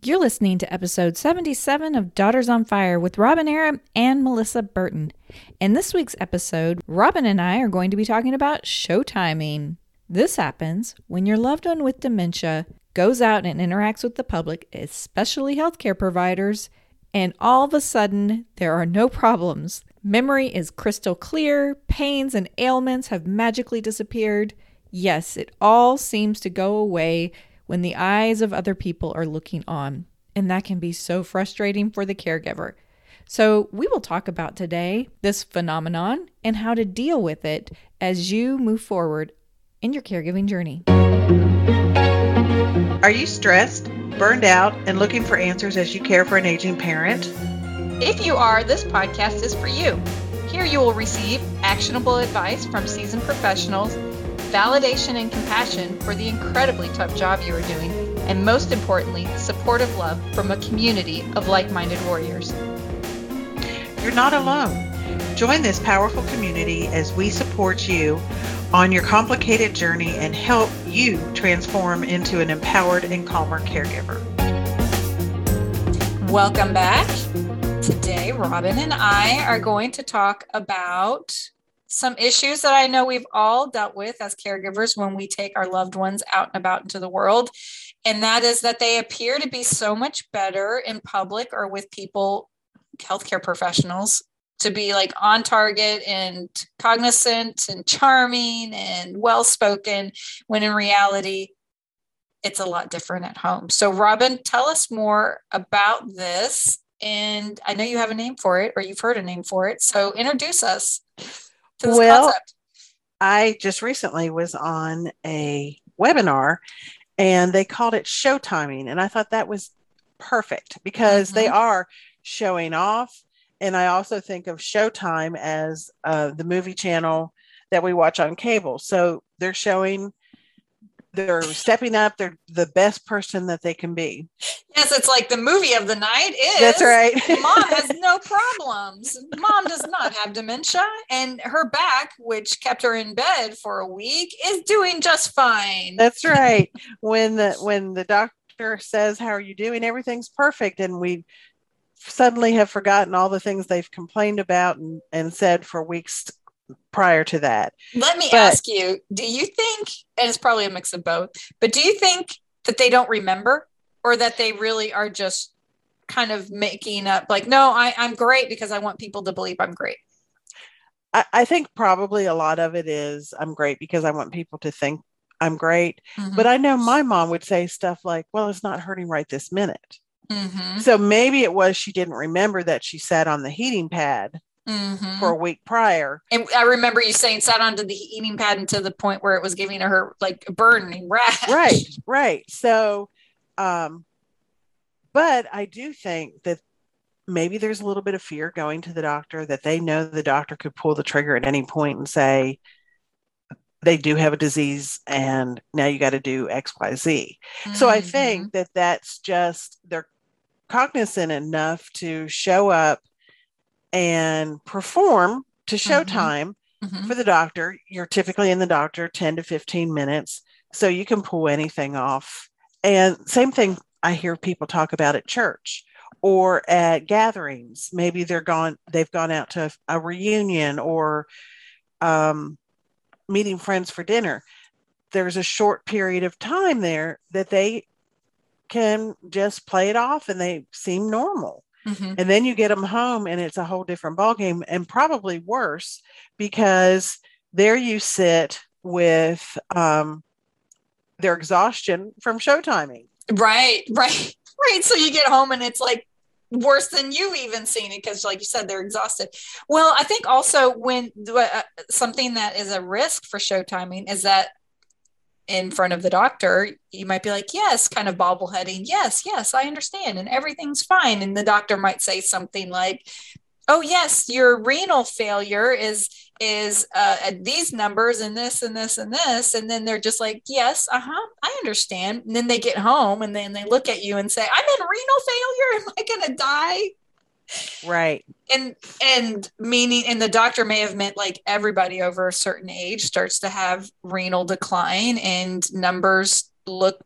You're listening to episode 77 of Daughters on Fire with Robyn Arab and Melissa Burton. In this week's episode, Robyn and I are going to be talking about show timing. This happens when your loved one with dementia goes out and interacts with the public, especially healthcare providers, and all of a sudden there are no problems. Memory is crystal clear, pains and ailments have magically disappeared. Yes, it all seems to go away when the eyes of other people are looking on. And that can be so frustrating for the caregiver. So, we will talk about today this phenomenon and how to deal with it as you move forward in your caregiving journey. Are you stressed, burned out, and looking for answers as you care for an aging parent? If you are, this podcast is for you. Here you will receive actionable advice from seasoned professionals validation and compassion for the incredibly tough job you are doing, and most importantly, supportive love from a community of like minded warriors. You're not alone. Join this powerful community as we support you on your complicated journey and help you transform into an empowered and calmer caregiver. Welcome back. Today, Robyn and I are going to talk about some issues that I know we've all dealt with as caregivers when we take our loved ones out and about into the world. And that is that they appear to be so much better in public or with people, healthcare professionals, to be like on target and cognizant and charming and well spoken, when in reality, it's a lot different at home. So, Robyn, tell us more about this. And I know you have a name for it or you've heard a name for it. So, introduce us well, concept? I just recently was on a webinar and they called it show timing. And I thought that was perfect because mm-hmm. they are showing off. And I also think of Showtime as uh, the movie channel that we watch on cable. So they're showing they're stepping up they're the best person that they can be. Yes it's like the movie of the night is that's right. mom has no problems. Mom does not have dementia and her back which kept her in bed for a week is doing just fine. That's right. When the when the doctor says how are you doing? Everything's perfect and we suddenly have forgotten all the things they've complained about and, and said for weeks prior to that. Let me but, ask you, do you think, and it's probably a mix of both, but do you think that they don't remember or that they really are just kind of making up like, no, I, I'm great because I want people to believe I'm great? I, I think probably a lot of it is I'm great because I want people to think I'm great. Mm-hmm. But I know my mom would say stuff like, well, it's not hurting right this minute. Mm-hmm. So maybe it was she didn't remember that she sat on the heating pad mm-hmm. for a week prior. And I remember you saying sat onto the eating pad until the point where it was giving her like a burning rash. Right, right. So, um, but I do think that maybe there's a little bit of fear going to the doctor that they know the doctor could pull the trigger at any point and say, they do have a disease and now you got to do xyz mm-hmm. so i think mm-hmm. that that's just they're cognizant enough to show up and perform to showtime mm-hmm. mm-hmm. for the doctor. You're typically in the doctor 10 to 15 minutes, so you can pull anything off. And same thing I hear people talk about at church or at gatherings. Maybe they're gone, they've gone out to a reunion or um, meeting friends for dinner. There's a short period of time there that they can just play it off and they seem normal. Mm-hmm. And then you get them home and it's a whole different ballgame and probably worse because there you sit with um, their exhaustion from show timing. Right, right, right. So you get home and it's like worse than you've even seen it because like you said they're exhausted well i think also when uh, something that is a risk for show timing is that in front of the doctor, you might be like, yes, kind of bobbleheading. Yes, yes, I understand. And everything's fine. And the doctor might say something like, oh, yes, your renal failure is is uh, these numbers and this and this and this and then they're just like yes uh-huh i understand and then they get home and then they look at you and say i'm in renal failure am i going to die right. And and meaning and the doctor may have meant like everybody over a certain age starts to have renal decline and numbers look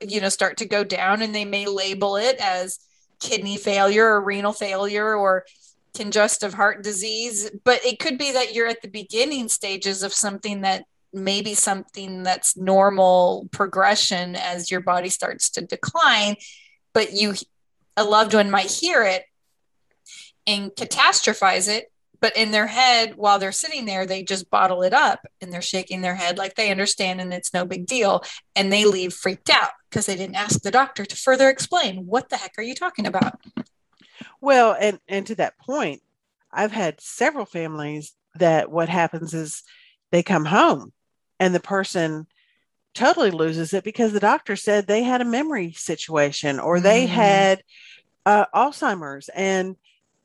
you know start to go down and they may label it as kidney failure or renal failure or congestive heart disease. But it could be that you're at the beginning stages of something that maybe something that's normal progression as your body starts to decline but you a loved one might hear it and catastrophize it but in their head while they're sitting there they just bottle it up and they're shaking their head like they understand and it's no big deal. And they leave freaked out because they didn't ask the doctor to further explain what the heck are you talking about? Well and and to that point i've had several families that what happens is they come home and the person totally loses it because the doctor said they had a memory situation or they mm. had uh, alzheimer's. And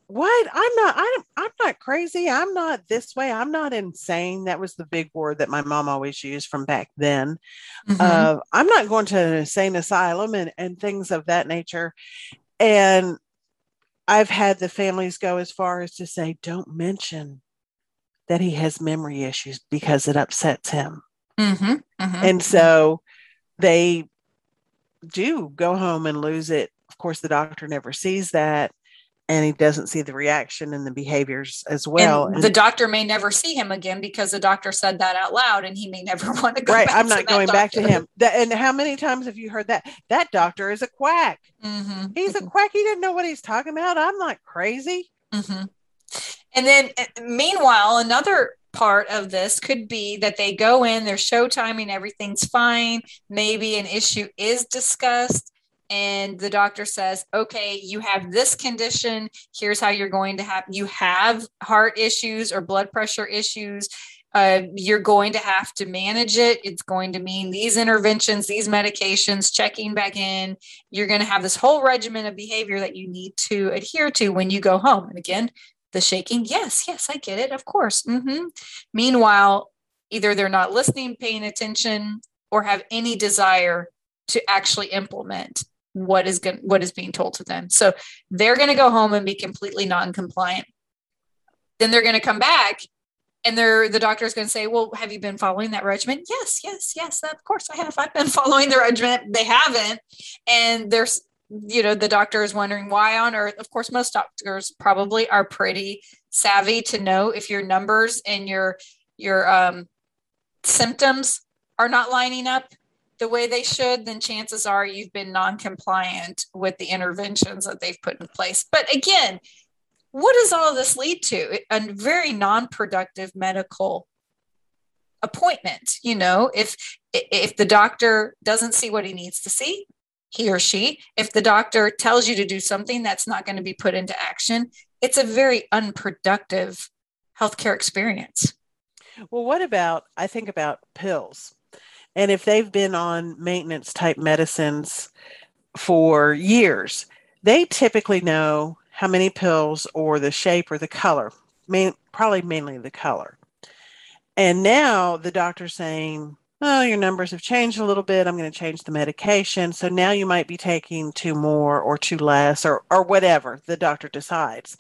what? I'm not I'm, I'm not crazy. I'm not this way. I'm not insane. That was the big word that my mom always used from back then mm-hmm. uh, i'm not going to an insane asylum and, and things of that nature. And i've had the families go as far as to say don't mention that he has memory issues because it upsets him. Mm-hmm. Mm-hmm. and so they do go home and lose it. Of course the doctor never sees that and he doesn't see the reaction and the behaviors as well. And, and the doctor may never see him again because the doctor said that out loud, and he may never want to go. Back. Right, I'm not going back to him. That, and how many times have you heard that? That doctor is a quack. Mm-hmm. He's mm-hmm. a quack. He didn't know what he's talking about. I'm not crazy. Mm-hmm. And then, uh, meanwhile, another part of this could be that they go in, their show timing, everything's fine. Maybe an issue is discussed and the doctor says okay you have this condition. Here's how you're going to have you have heart issues or blood pressure issues. Uh, you're going to have to manage it. It's going to mean these interventions these medications checking back in. You're going to have this whole regimen of behavior that you need to adhere to when you go home. And again the shaking yes yes i get it of course. Mm-hmm. meanwhile either they're not listening paying attention or have any desire to actually implement what is going what is being told to them. So they're going to go home and be completely non-compliant. Then they're going to come back and they're the doctor is going to say, "Well, have you been following that regimen?" Yes, yes, yes. Of course I have. I've been following the regimen. They haven't. And there's you know, the doctor is wondering why on earth. Of course, most doctors probably are pretty savvy to know if your numbers and your your um, symptoms are not lining up the way they should, then chances are you've been non compliant with the interventions that they've put in place. But again, what does all this lead to? A very non productive medical appointment. You know, if if the doctor doesn't see what he needs to see, he or she, if the doctor tells you to do something that's not going to be put into action, it's a very unproductive healthcare experience. Well, what about I think about pills and if they've been on maintenance type medicines for years, they typically know how many pills or the shape or the color, main, probably mainly the color. And now the doctor's saying, oh, your numbers have changed a little bit. I'm going to change the medication. So now you might be taking two more or two less or, or whatever the doctor decides.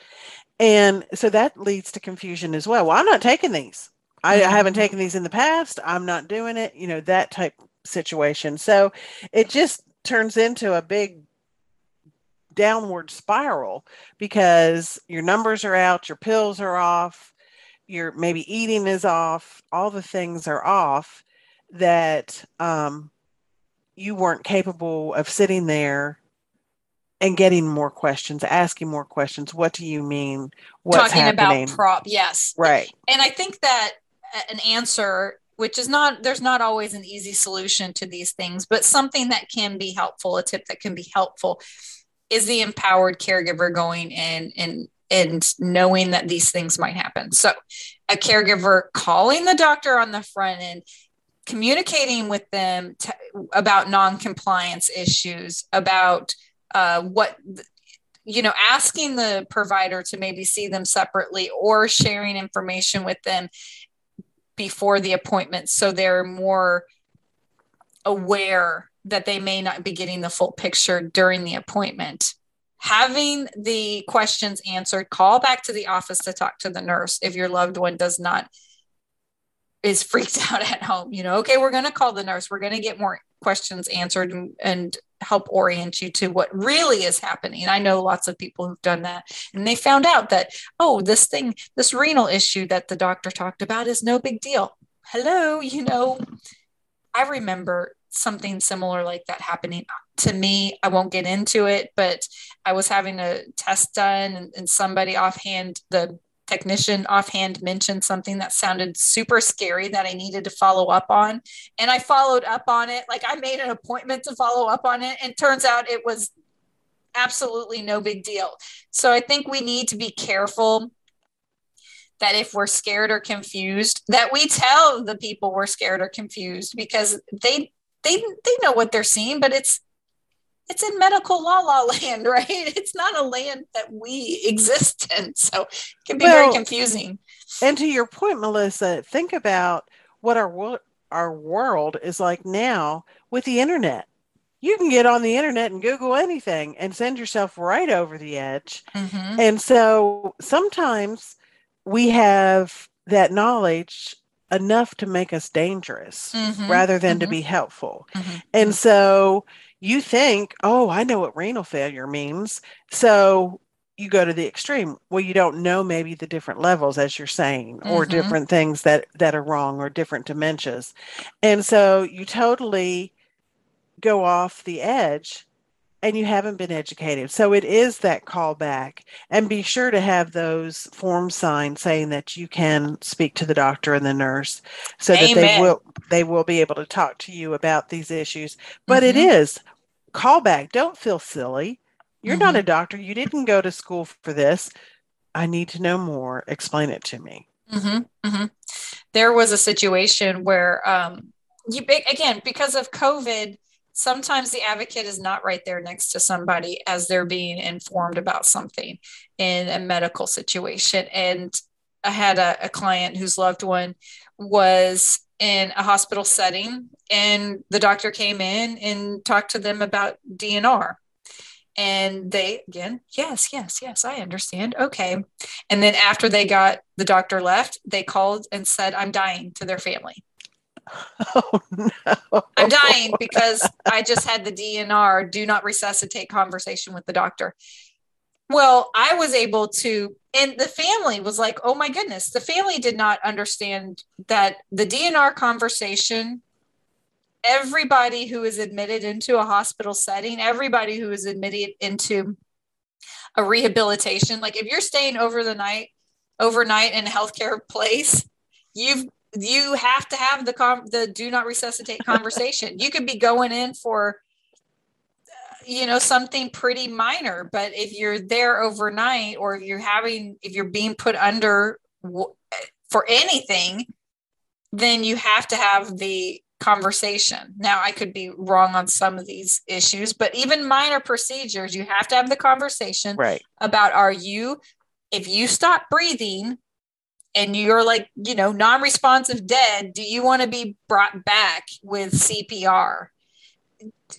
And so that leads to confusion as well. Well, I'm not taking these. I, I haven't taken these in the past. I'm not doing it, you know, that type situation. So it just turns into a big downward spiral because your numbers are out, your pills are off, your maybe eating is off, all the things are off that um, you weren't capable of sitting there and getting more questions, asking more questions. What do you mean? What's Talking happening? about prop, yes, right. And I think that an answer which is not there's not always an easy solution to these things but something that can be helpful a tip that can be helpful is the empowered caregiver going in and and knowing that these things might happen. So a caregiver calling the doctor on the front end communicating with them to, about non-compliance issues about uh, what you know asking the provider to maybe see them separately or sharing information with them before the appointment so they're more aware that they may not be getting the full picture during the appointment. Having the questions answered call back to the office to talk to the nurse if your loved one does not is freaked out at home you know okay we're going to call the nurse. We're going to get more questions answered and, and help orient you to what really is happening. I know lots of people who've done that and they found out that, oh, this thing, this renal issue that the doctor talked about is no big deal. Hello, you know, I remember something similar like that happening to me. I won't get into it, but I was having a test done and, and somebody offhand, the technician offhand mentioned something that sounded super scary that I needed to follow up on. And I followed up on it. Like I made an appointment to follow up on it. And turns out it was absolutely no big deal. So I think we need to be careful that if we're scared or confused, that we tell the people we're scared or confused because they they they know what they're seeing, but it's it's in medical la la land, right? It's not a land that we exist in. So it can be well, very confusing. And to your point, Melissa, think about what our our world is like now with the internet. You can get on the internet and Google anything and send yourself right over the edge. Mm-hmm. And so sometimes we have that knowledge enough to make us dangerous mm-hmm. rather than mm-hmm. to be helpful. Mm-hmm. And so you think, oh, I know what renal failure means. So you go to the extreme. Well, you don't know maybe the different levels, as you're saying, or mm-hmm. different things that that are wrong, or different dementias, and so you totally go off the edge and you haven't been educated. So it is that callback. And be sure to have those form signs saying that you can speak to the doctor and the nurse so Amen. that they will they will be able to talk to you about these issues. But mm-hmm. it is callback. Don't feel silly. You're mm-hmm. not a mm-hmm. doctor. You didn't go to school for this. I need to know more. Explain it to me. Mm-hmm. mm-hmm. There was a situation where um, you again because of COVID sometimes the advocate is not right there next to somebody as they're being informed about something in a medical situation. And I had a, a client whose loved one was in a hospital setting, and the doctor came in and talked to them about DNR. And they, again, yes, yes, yes, I understand. Okay. And then after they got the doctor left, they called and said, I'm dying to their family. Oh, no. I'm dying because I just had the DNR, do not resuscitate conversation with the doctor. Well, I was able to, and the family was like, oh my goodness, the family did not understand that the DNR conversation, everybody who is admitted into a hospital setting, everybody who is admitted into a rehabilitation, like if you're staying over the night, overnight in a healthcare place, you've you have to have the com- the do not resuscitate conversation. you could be going in for uh, you know something pretty minor, but if you're there overnight or if you're having if you're being put under w- for anything, then you have to have the conversation. Now, I could be wrong on some of these issues, but even minor procedures, you have to have the conversation right. about are you, if you stop breathing, and you're like, you know, non responsive dead, do you want to be brought back with CPR?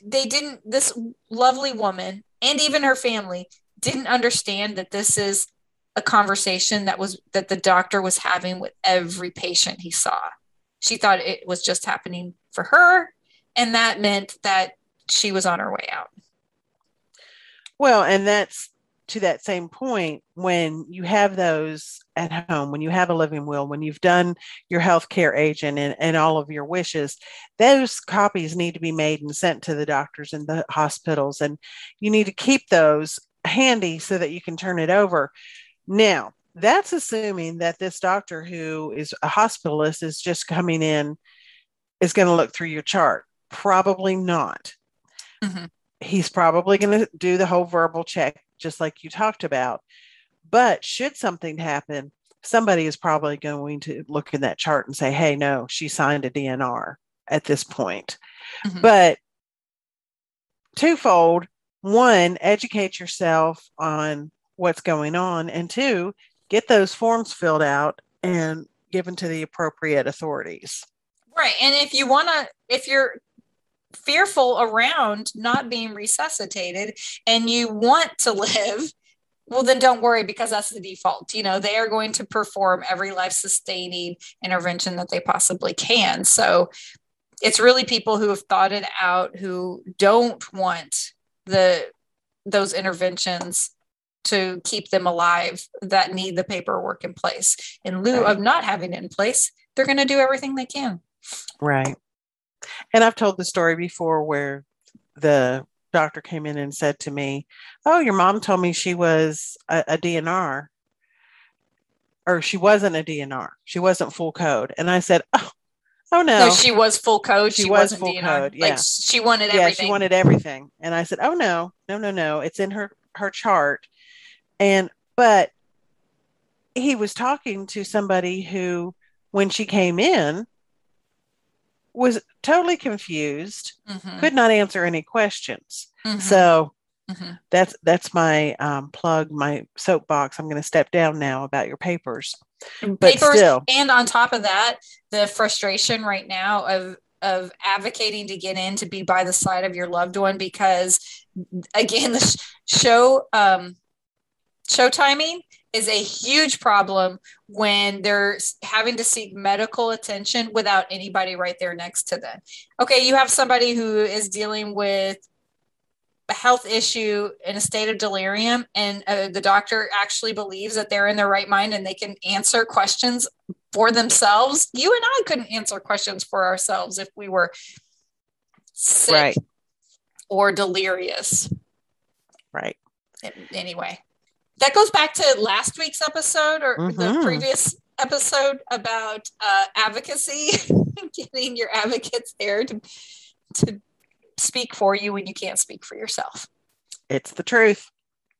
They didn't, this lovely woman and even her family didn't understand that this is a conversation that was that the doctor was having with every patient he saw. She thought it was just happening for her, and that meant that she was on her way out. Well, and that's to that same point when you have those at home when you have a living will when you've done your healthcare agent and, and all of your wishes those copies need to be made and sent to the doctors and the hospitals. And you need to keep those handy so that you can turn it over. Now that's assuming that this doctor who is a hospitalist is just coming in is going to look through your chart. Probably not. Mm-hmm. he's probably going to do the whole verbal check just like you talked about. But should something happen, somebody is probably going to look in that chart and say, hey, no, she signed a DNR at this point. Mm-hmm. But twofold one, educate yourself on what's going on, and two, get those forms filled out and given to the appropriate authorities. Right. And if you want to, if you're fearful around not being resuscitated and you want to live, well, then don't worry because that's the default. You know, they are going to perform every life sustaining intervention that they possibly can. So it's really people who have thought it out who don't want the those interventions to keep them alive that need the paperwork in place in lieu Right. of not having it in place they're going to do everything they can Right. And I've told the story before where the doctor came in and said to me, Oh, your mom told me she was a, a DNR. Or she wasn't a DNR. She wasn't full code. And I said, Oh, oh no. no she was full code She she, was wasn't full DNR. code, yeah. like she wanted everything. yeah, she wanted everything. And I said, Oh no, no, no, no. It's in her her chart. And but he was talking to somebody who, when she came in, was totally confused Mhm, could not answer any questions. mhm, So mhm. that's that's my um, plug, my soapbox. I'm going to step down now about your papers, but Papers, still, and on top of that the frustration right now of of advocating to get in to be by the side of your loved one because again the sh- show um show timing is a huge problem when they're having to seek medical attention without anybody right there next to them. Okay you have somebody who is dealing with a health issue in a state of delirium and uh, the doctor actually believes that they're in their right mind and they can answer questions for themselves. You and i couldn't answer questions for ourselves if we were sick right, or delirious. Right, anyway that goes back to last week's episode or the Mhm. previous episode about uh, advocacy getting your advocates there to, to speak for you when you can't speak for yourself it's the truth.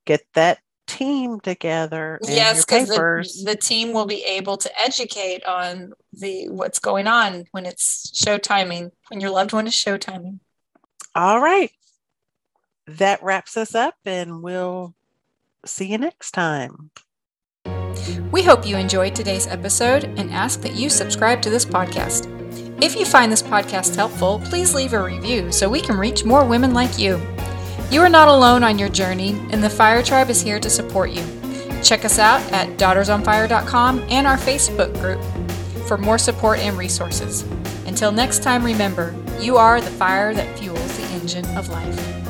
Get that team together. Yes because the, the team will be able to educate on the what's going on when it's show timing when your loved one is show timing All right, that wraps us up, and we'll see you next time. We hope you enjoyed today's episode and ask that you subscribe to this podcast. If you find this podcast helpful, please leave a review so we can reach more women like you. You are not alone on your journey, and the Fire Tribe is here to support you. Check us out at daughtersonfire.com and our Facebook group for more support and resources. Until next time, remember, you are the fire that fuels the engine of life.